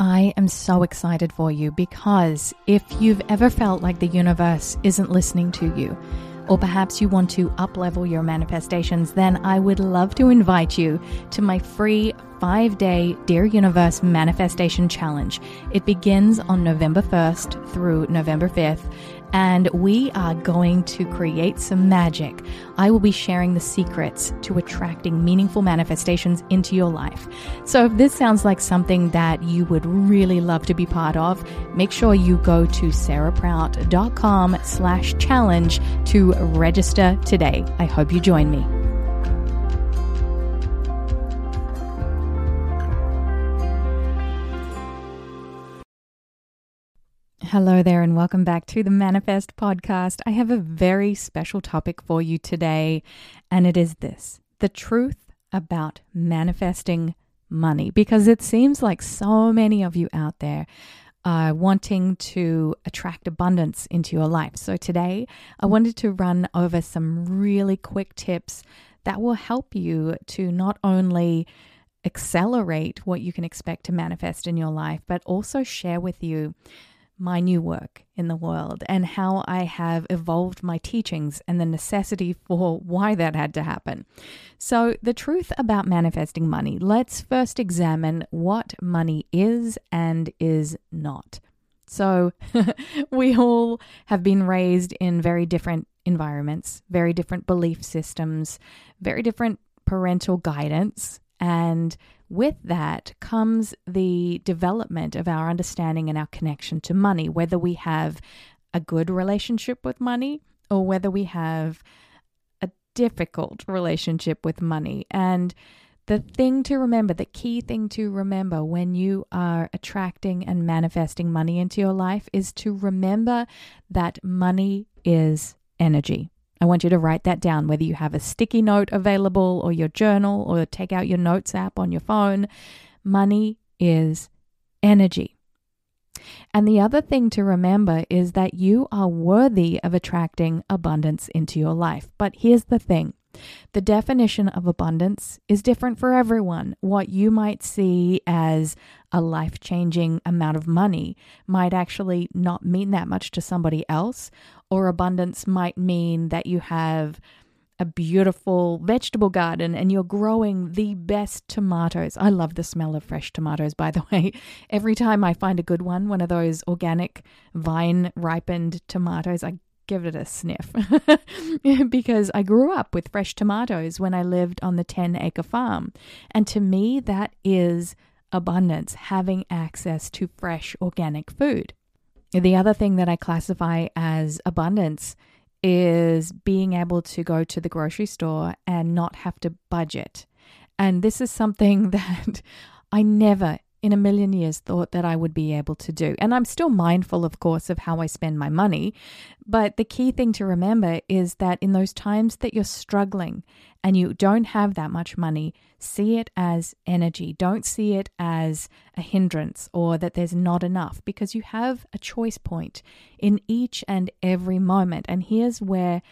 I am so excited for you because if you've ever felt like the universe isn't listening to you, or perhaps you want to uplevel your manifestations, then I would love to invite you to my free five day Dear Universe Manifestation Challenge. It begins on November 1st through November 5th and we are going to create some magic. I will be sharing the secrets to attracting meaningful manifestations into your life. So if this sounds like something that you would really love to be part of, make sure you go to sarahprout.com slash challenge to register today. I hope you join me. Hello there, and welcome back to the Manifest Podcast. I have a very special topic for you today, and it is this the truth about manifesting money. Because it seems like so many of you out there are wanting to attract abundance into your life. So today, I mm. wanted to run over some really quick tips that will help you to not only accelerate what you can expect to manifest in your life, but also share with you my new work in the world and how I have evolved my teachings and the necessity for why that had to happen. So, the truth about manifesting money, let's first examine what money is and is not. So, we all have been raised in very different environments, very different belief systems, very different parental guidance, and with that comes the development of our understanding and our connection to money, whether we have a good relationship with money or whether we have a difficult relationship with money. And the thing to remember, the key thing to remember when you are attracting and manifesting money into your life is to remember that money is energy. I want you to write that down, whether you have a sticky note available or your journal or take out your notes app on your phone. Money is energy. And the other thing to remember is that you are worthy of attracting abundance into your life. But here's the thing the definition of abundance is different for everyone. What you might see as a life changing amount of money might actually not mean that much to somebody else, or abundance might mean that you have a beautiful vegetable garden and you're growing the best tomatoes. I love the smell of fresh tomatoes, by the way. Every time I find a good one, one of those organic vine ripened tomatoes, I give it a sniff because I grew up with fresh tomatoes when I lived on the 10 acre farm. And to me, that is abundance, having access to fresh organic food. The other thing that I classify as abundance is being able to go to the grocery store and not have to budget. And this is something that I never in a million years thought that I would be able to do. And I'm still mindful, of course, of how I spend my money. But the key thing to remember is that in those times that you're struggling and you don't have that much money, see it as energy. Don't see it as a hindrance or that there's not enough because you have a choice point in each and every moment. And here's where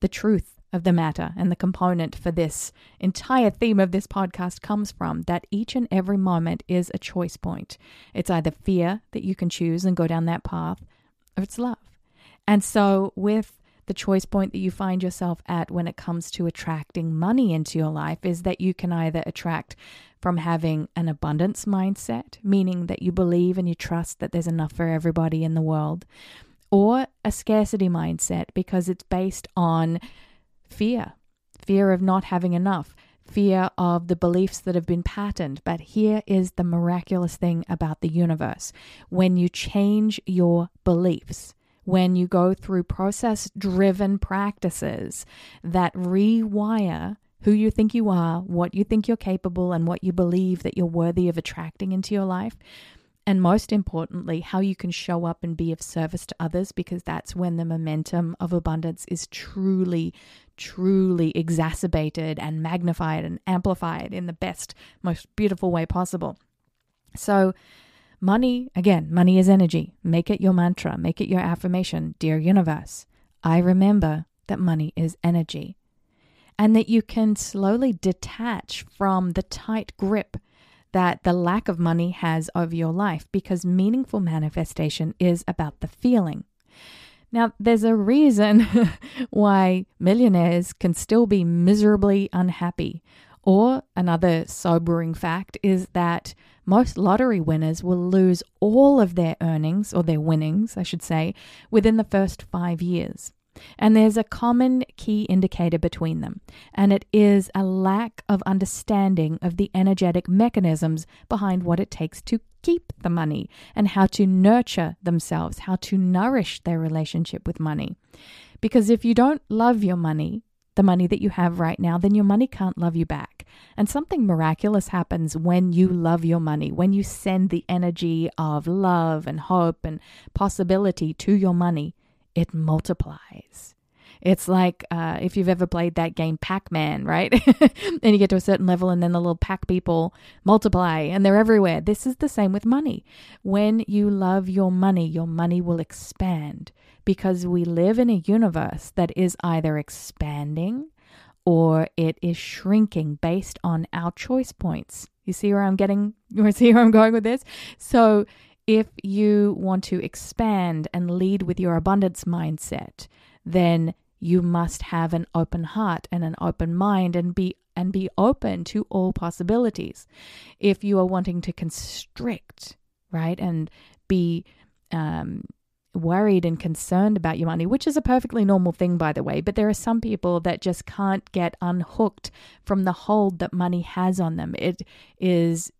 the truth of the matter and the component for this entire theme of this podcast comes from that each and every moment is a choice point. It's either fear that you can choose and go down that path, or it's love. And so, with the choice point that you find yourself at when it comes to attracting money into your life is that you can either attract from having an abundance mindset, meaning that you believe and you trust that there's enough for everybody in the world, or a scarcity mindset because it's based on fear. Fear of not having enough, fear of the beliefs that have been patterned. But here is the miraculous thing about the universe. When you change your beliefs, when you go through process driven practices that rewire who you think you are, what you think you're capable, and what you believe that you're worthy of attracting into your life, and most importantly, how you can show up and be of service to others because that's when the momentum of abundance is truly, truly exacerbated and magnified and amplified in the best, most beautiful way possible. So, money, again, money is energy. Make it your mantra, make it your affirmation. Dear universe, I remember that money is energy and that you can slowly detach from the tight grip that the lack of money has over your life because meaningful manifestation is about the feeling. Now, there's a reason why millionaires can still be miserably unhappy. Or another sobering fact is that most lottery winners will lose all of their earnings, or their winnings, I should say, within the first five years. And there's a common key indicator between them, and it is a lack of understanding of the energetic mechanisms behind what it takes to keep the money and how to nurture themselves, how to nourish their relationship with money. Because if you don't love your money, the money that you have right now, then your money can't love you back. And something miraculous happens when you love your money, when you send the energy of love and hope and possibility to your money it multiplies. It's like uh, if you've ever played that game Pac Man, right? and you get to a certain level, and then the little pack people multiply and they're everywhere. This is the same with money. When you love your money, your money will expand because we live in a universe that is either expanding or it is shrinking based on our choice points. You see where I'm getting, you see where I'm going with this? So if you want to expand and lead with your abundance mindset, then you must have an open heart and an open mind and be and be open to all possibilities. If you are wanting to constrict, right, and be um, worried and concerned about your money, which is a perfectly normal thing, by the way, but there are some people that just can't get unhooked from the hold that money has on them. It is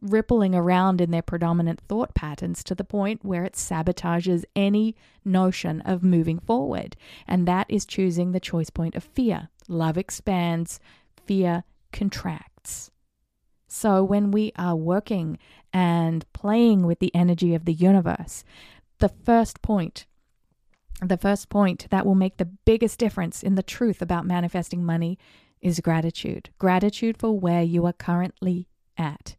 rippling around in their predominant thought patterns to the point where it sabotages any notion of moving forward. And that is choosing the choice point of fear. Love expands, fear contracts. So when we are working and playing with the energy of the universe, the first point, the first point that will make the biggest difference in the truth about manifesting money is gratitude. Gratitude for where you are currently at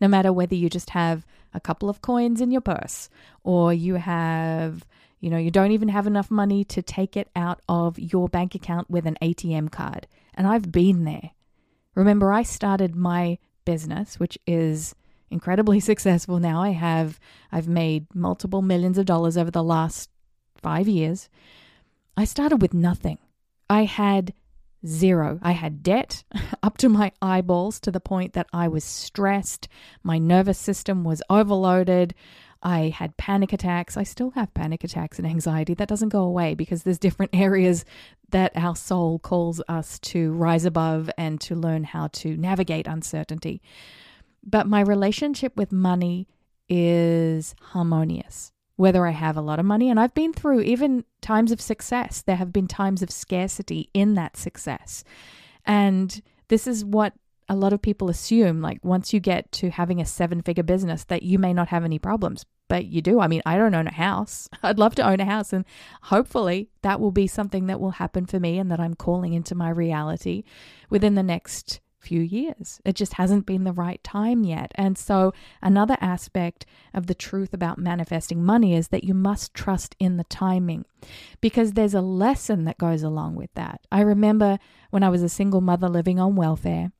no matter whether you just have a couple of coins in your purse or you have, you know, you don't even have enough money to take it out of your bank account with an ATM card. And I've been there. Remember, I started my business, which is incredibly successful now. I have I've made multiple millions of dollars over the last 5 years. I started with nothing. I had Zero. I had debt up to my eyeballs to the point that I was stressed. My nervous system was overloaded. I had panic attacks. I still have panic attacks and anxiety. That doesn't go away because there's different areas that our soul calls us to rise above and to learn how to navigate uncertainty. But my relationship with money is harmonious whether I have a lot of money. And I've been through even times of success. There have been times of scarcity in that success. And this is what a lot of people assume like once you get to having a seven figure business that you may not have any problems but you do i mean i don't own a house i'd love to own a house and hopefully that will be something that will happen for me and that i'm calling into my reality within the next few years. It just hasn't been the right time yet. And so, another aspect of the truth about manifesting money is that you must trust in the timing because there's a lesson that goes along with that. I remember when I was a single mother living on welfare,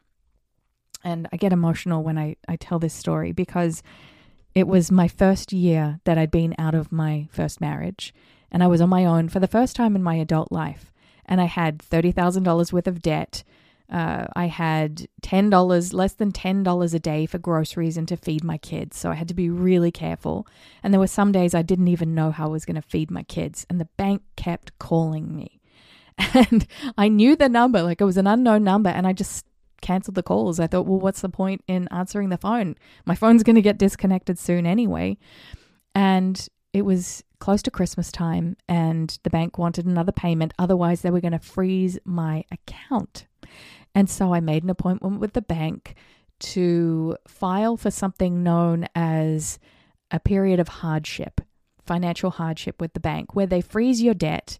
and I get emotional when I, I tell this story because it was my first year that I'd been out of my first marriage, and I was on my own for the first time in my adult life. And I had $30,000 worth of debt uh, I had $10, less than $10 a day for groceries and to feed my kids. So I had to be really careful. And there were some days I didn't even know how I was going to feed my kids. And the bank kept calling me. And I knew the number, like it was an unknown number. And I just canceled the calls. I thought, well, what's the point in answering the phone? My phone's going to get disconnected soon anyway. And it was close to Christmas time, and the bank wanted another payment. Otherwise, they were going to freeze my account. And so I made an appointment with the bank to file for something known as a period of hardship, financial hardship with the bank, where they freeze your debt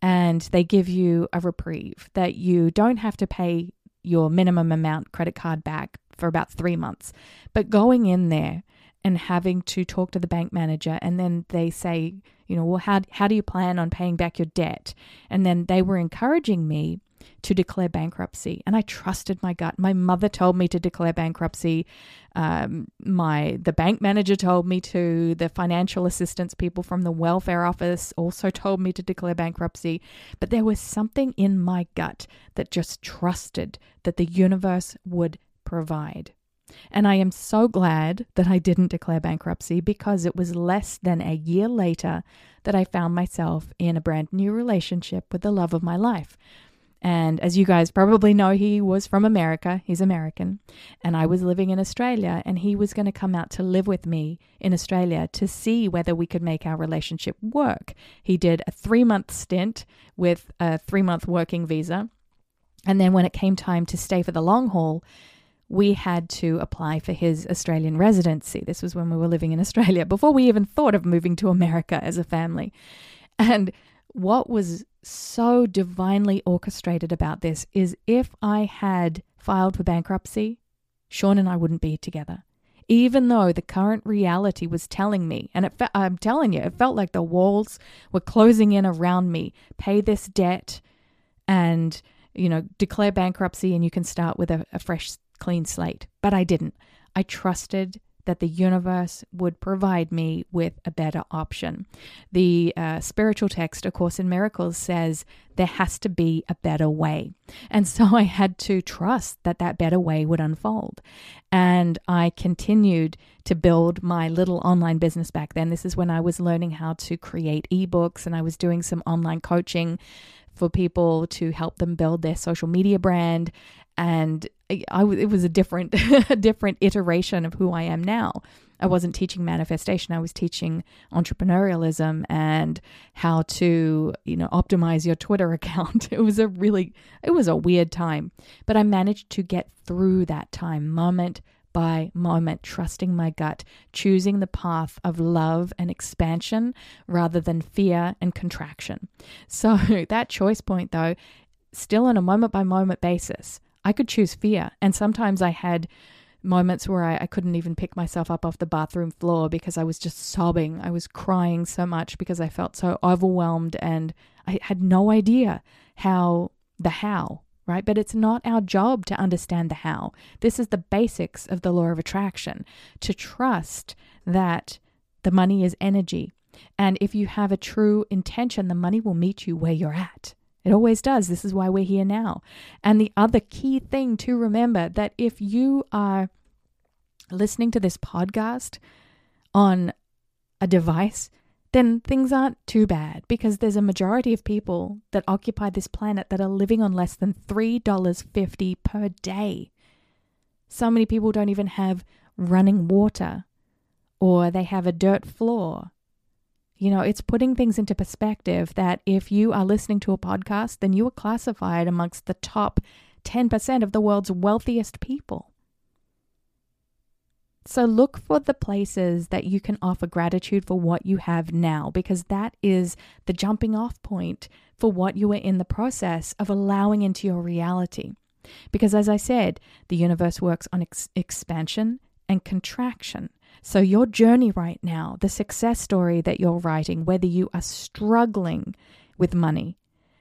and they give you a reprieve that you don't have to pay your minimum amount credit card back for about three months. But going in there and having to talk to the bank manager, and then they say, you know, well, how, how do you plan on paying back your debt? And then they were encouraging me to declare bankruptcy, and I trusted my gut. My mother told me to declare bankruptcy. Um, my the bank manager told me to. The financial assistance people from the welfare office also told me to declare bankruptcy. But there was something in my gut that just trusted that the universe would provide. And I am so glad that I didn't declare bankruptcy because it was less than a year later that I found myself in a brand new relationship with the love of my life. And as you guys probably know, he was from America. He's American. And I was living in Australia, and he was going to come out to live with me in Australia to see whether we could make our relationship work. He did a three month stint with a three month working visa. And then when it came time to stay for the long haul, we had to apply for his Australian residency. This was when we were living in Australia, before we even thought of moving to America as a family. And what was so divinely orchestrated about this is if I had filed for bankruptcy, Sean and I wouldn't be together. Even though the current reality was telling me, and fe- I'm telling you, it felt like the walls were closing in around me. Pay this debt and, you know, declare bankruptcy and you can start with a, a fresh, clean slate. But I didn't. I trusted that the universe would provide me with a better option. The uh, spiritual text, A Course in Miracles, says there has to be a better way. And so I had to trust that that better way would unfold. And I continued to build my little online business back then. This is when I was learning how to create ebooks and I was doing some online coaching for people to help them build their social media brand and I, it was a different a different iteration of who I am now. I wasn't teaching manifestation. I was teaching entrepreneurialism and how to, you know, optimize your Twitter account. It was a really it was a weird time, but I managed to get through that time moment by moment, trusting my gut, choosing the path of love and expansion rather than fear and contraction. So, that choice point, though, still on a moment by moment basis, I could choose fear. And sometimes I had moments where I, I, couldn't even pick myself up off the bathroom floor because I was just sobbing. I was crying so much because I felt so overwhelmed and I had no idea how the how, right? But it's not our job to understand the how. This is the basics of the law of attraction to trust that the money is energy. And if you have a true intention, the money will meet you where you're at. It always does. This is why we're here now. And the other key thing to remember that if you are listening to this podcast on a device, then things aren't too bad because there's a majority of people that occupy this planet that are living on less than $3.50 per day. So many people don't even have running water or they have a dirt floor you know, it's putting things into perspective that if you are listening to a podcast, then you are classified amongst the top 10% of the world's wealthiest people. So look for the places that you can offer gratitude for what you have now, because that is the jumping off point for what you are in the process of allowing into your reality. Because as I said, the universe works on ex- expansion and contraction. So, your journey right now, the success story that you're writing, whether you are struggling with money,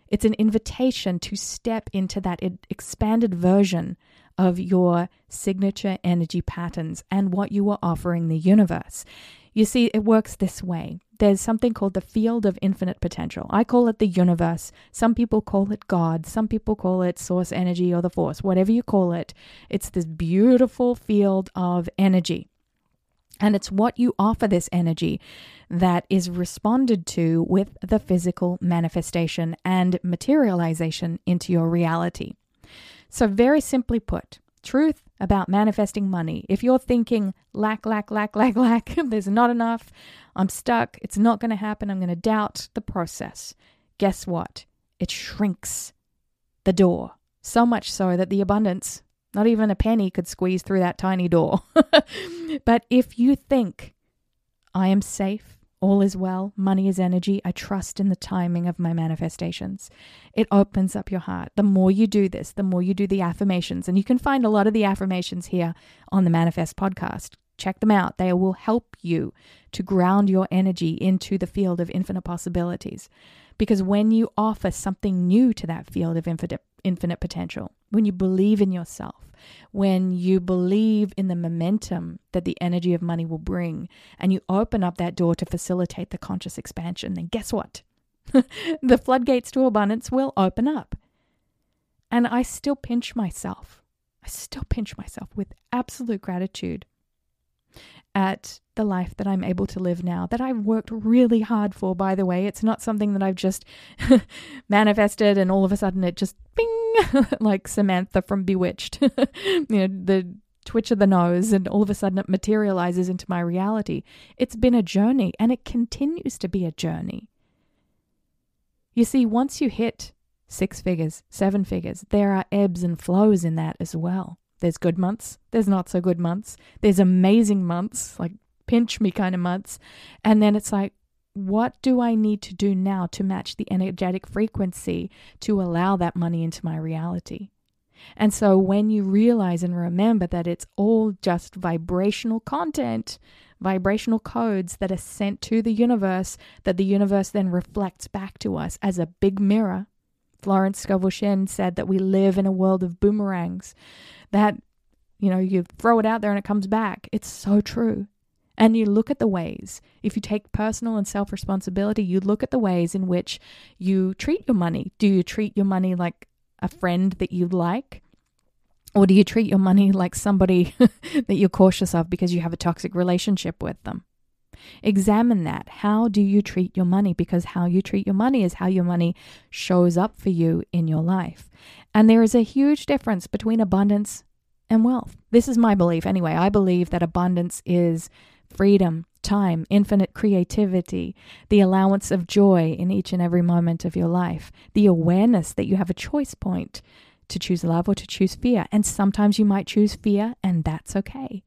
it's an invitation to step into that expanded version of your signature energy patterns and what you are offering the universe. You see, it works this way. There's something called the field of infinite potential. I call it the universe. Some people call it God. Some people call it source energy or the force, whatever you call it. It's this beautiful field of energy. And it's what you offer this energy that is responded to with the physical manifestation and materialization into your reality. So, very simply put, truth about manifesting money. If you're thinking lack, lack, lack, lack, lack, there's not enough, I'm stuck, it's not going to happen, I'm going to doubt the process, guess what? It shrinks the door. So much so that the abundance not even a penny could squeeze through that tiny door. but if you think, I am safe, all is well, money is energy, I trust in the timing of my manifestations, it opens up your heart. The more you do this, the more you do the affirmations. And you can find a lot of the affirmations here on the Manifest podcast. Check them out. They will help you to ground your energy into the field of infinite possibilities. Because when you offer something new to that field of infinite, infinite potential, when you believe in yourself, when you believe in the momentum that the energy of money will bring, and you open up that door to facilitate the conscious expansion, then guess what? the floodgates to abundance will open up. And I still pinch myself. I still pinch myself with absolute gratitude at the life that I'm able to live now, that I've worked really hard for, by the way. It's not something that I've just manifested and all of a sudden it just bing, like Samantha from Bewitched, you know, the twitch of the nose, and all of a sudden it materializes into my reality. It's been a journey and it continues to be a journey. You see, once you hit six figures, seven figures, there are ebbs and flows in that as well. There's good months, there's not so good months, there's amazing months, like pinch me kind of months. And then it's like, what do I need to do now to match the energetic frequency to allow that money into my reality? And so when you realize and remember that it's all just vibrational content, vibrational codes that are sent to the universe, that the universe then reflects back to us as a big mirror. Florence Scovel Shinn said that we live in a world of boomerangs that, you know, you throw it out there and it comes back. It's so true. And you look at the ways, if you take personal and self responsibility, you look at the ways in which you treat your money. Do you treat your money like a friend that you like? Or do you treat your money like somebody that you're cautious of because you have a toxic relationship with them? Examine that. How do you treat your money? Because how you treat your money is how your money shows up for you in your life. And there is a huge difference between abundance and wealth. This is my belief anyway. I believe that abundance is freedom, time, infinite creativity, the allowance of joy in each and every moment of your life, the awareness that you have a choice point to choose love or to choose fear. And sometimes you might choose fear, and that's okay.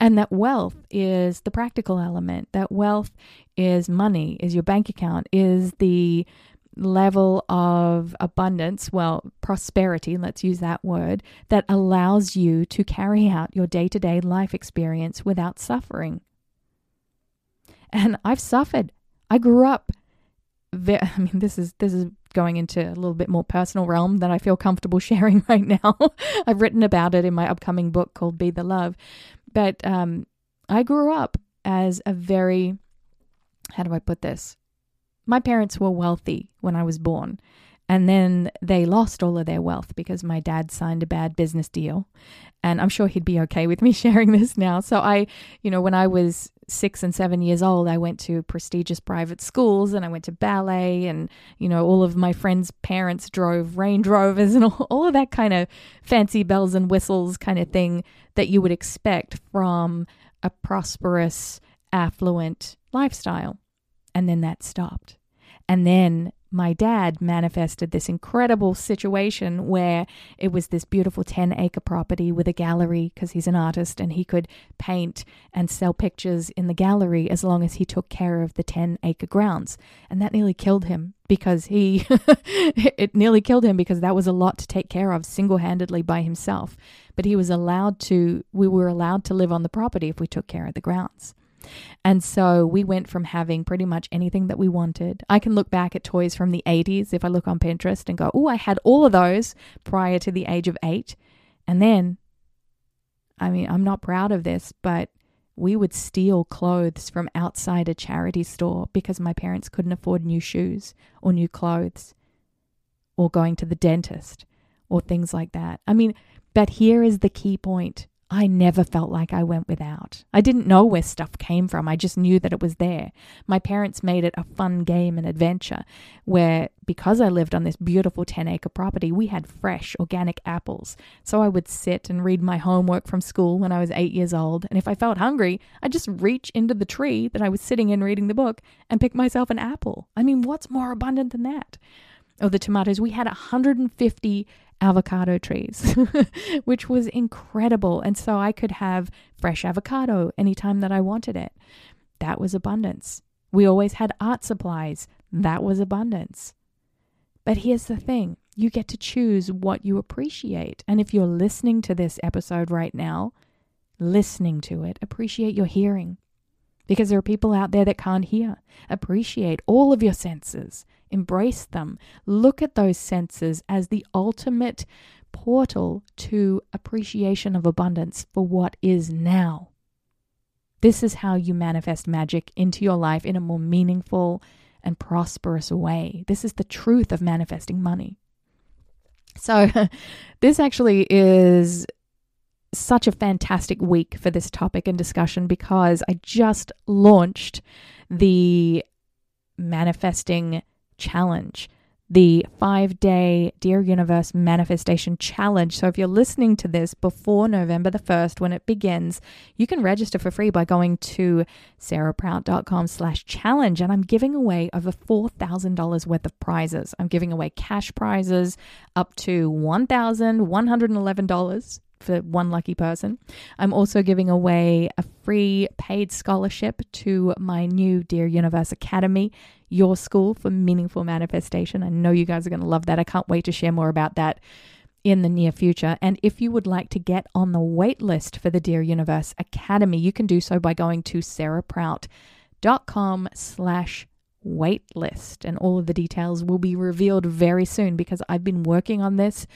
And that wealth is the practical element, that wealth is money, is your bank account, is the level of abundance, well, prosperity, let's use that word, that allows you to carry out your day to day life experience without suffering. And I've suffered. I grew up. I mean, this is this is going into a little bit more personal realm that I feel comfortable sharing right now. I've written about it in my upcoming book called Be the Love. But um, I grew up as a very, how do I put this? My parents were wealthy when I was born. And then they lost all of their wealth because my dad signed a bad business deal. And I'm sure he'd be okay with me sharing this now. So I, you know, when I was six and seven years old, I went to prestigious private schools and I went to ballet. And, you know, all of my friends' parents drove Range Rovers and all, all of that kind of fancy bells and whistles kind of thing that you would expect from a prosperous, affluent lifestyle. And then that stopped. And then my dad manifested this incredible situation where it was this beautiful 10 acre property with a gallery because he's an artist and he could paint and sell pictures in the gallery as long as he took care of the 10 acre grounds. And that nearly killed him because he, it nearly killed him because that was a lot to take care of single handedly by himself. But he was allowed to, we were allowed to live on the property if we took care of the grounds. And so we went from having pretty much anything that we wanted. I can look back at toys from the 80s if I look on Pinterest and go, oh, I had all of those prior to the age of eight. And then, I mean, I'm not proud of this, but we would steal clothes from outside a charity store because my parents couldn't afford new shoes or new clothes or going to the dentist or things like that. I mean, but here is the key point I never felt like I went without. I didn't know where stuff came from. I just knew that it was there. My parents made it a fun game and adventure where, because I lived on this beautiful 10 acre property, we had fresh organic apples. So I would sit and read my homework from school when I was eight years old. And if I felt hungry, I'd just reach into the tree that I was sitting in reading the book and pick myself an apple. I mean, what's more abundant than that? Oh, the tomatoes. We had 150 avocado trees, which was incredible. And so I could have fresh avocado anytime that I wanted it. That was abundance. We always had art supplies. That was abundance. But here's the thing you get to choose what you appreciate. And if you're listening to this episode right now, listening to it, appreciate your hearing because there are people out there that can't hear. Appreciate all of your senses, embrace them. Look at those senses as the ultimate portal to appreciation of abundance for what is now. This is how you manifest magic into your life in a more meaningful and prosperous way. This is the truth of manifesting money. So, this actually is such a fantastic week for this topic and discussion because I just launched the manifesting challenge the five day Dear Universe Manifestation Challenge. So if you're listening to this before November the 1st, when it begins, you can register for free by going to sarahprout.com slash challenge. And I'm giving away over $4,000 worth of prizes. I'm giving away cash prizes up to $1,111 for one lucky person. I'm also giving away a free paid scholarship to my new Dear Universe Academy, your school for meaningful manifestation. I know you guys are going to love that. I can't wait to share more about that in the near future. And if you would like to get on the wait list for the Dear Universe Academy, you can do so by going to sarahprout.com slash waitlist. And all of the details will be revealed very soon because I've been working on this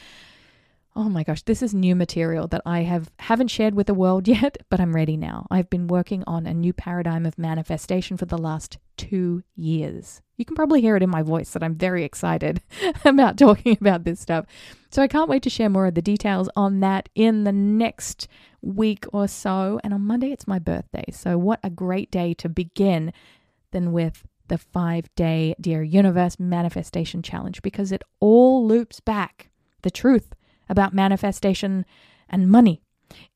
Oh my gosh, this is new material that I have haven't shared with the world yet, but I'm ready now. I've been working on a new paradigm of manifestation for the last 2 years. You can probably hear it in my voice that I'm very excited about talking about this stuff. So I can't wait to share more of the details on that in the next week or so. And on Monday it's my birthday. So what a great day to begin than with the 5-day Dear Universe Manifestation Challenge because it all loops back. The truth about manifestation and money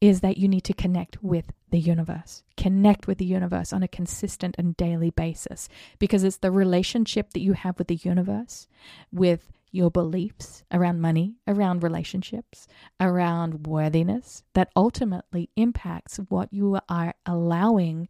is that you need to connect with the universe. Connect with the universe on a consistent and daily basis because it's the relationship that you have with the universe, with your beliefs around money, around relationships, around worthiness that ultimately impacts what you are allowing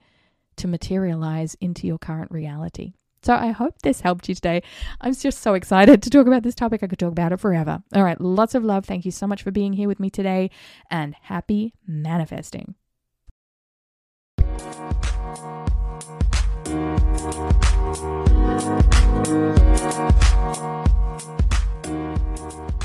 to materialize into your current reality. So I hope this helped you today. I'm just so excited to talk about this topic. I could talk about it forever. All right, lots of love. Thank you so much for being here with me today and happy manifesting. Thank you.